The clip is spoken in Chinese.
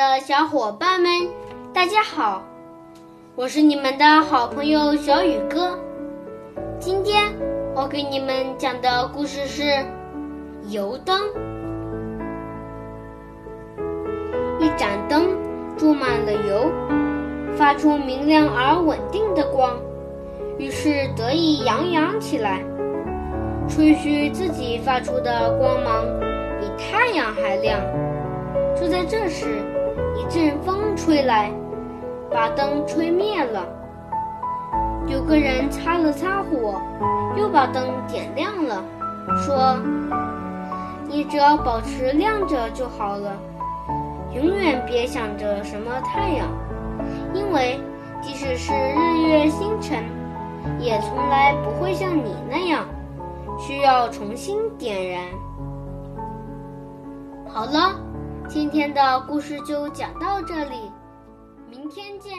的小伙伴们，大家好，我是你们的好朋友小雨哥。今天我给你们讲的故事是油灯。一盏灯注满了油，发出明亮而稳定的光，于是得意洋洋起来，吹嘘自己发出的光芒比太阳还亮。在这时，一阵风吹来，把灯吹灭了。有个人擦了擦火，又把灯点亮了，说：“你只要保持亮着就好了，永远别想着什么太阳，因为即使是日月星辰，也从来不会像你那样需要重新点燃。”好了。今天的故事就讲到这里明天见。